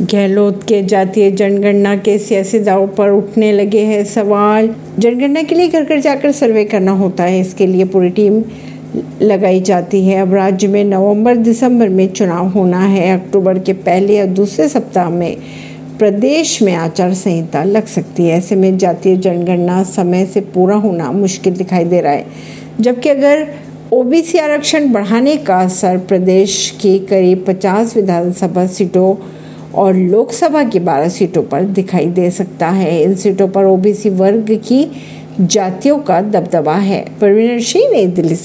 गहलोत के जातीय जनगणना के सियासी दाव पर उठने लगे हैं सवाल। जनगणना के लिए घर घर जाकर सर्वे करना होता है। इसके लिए पूरी टीम लगाई जाती है। अब राज्य में नवंबर, दिसंबर में चुनाव होना है। अक्टूबर के पहले या दूसरे सप्ताह में प्रदेश में आचार संहिता लग सकती है। ऐसे में जातीय जनगणना समय से पूरा होना मुश्किल दिखाई दे रहा है। जबकि अगर ओबीसी आरक्षण बढ़ाने का असर प्रदेश की करीब 50 विधानसभा सीटों और लोकसभा की 12 सीटों पर दिखाई दे सकता है। इन सीटों पर ओबीसी वर्ग की जातियों का दबदबा है। परवीन सिंह नई दिल्ली से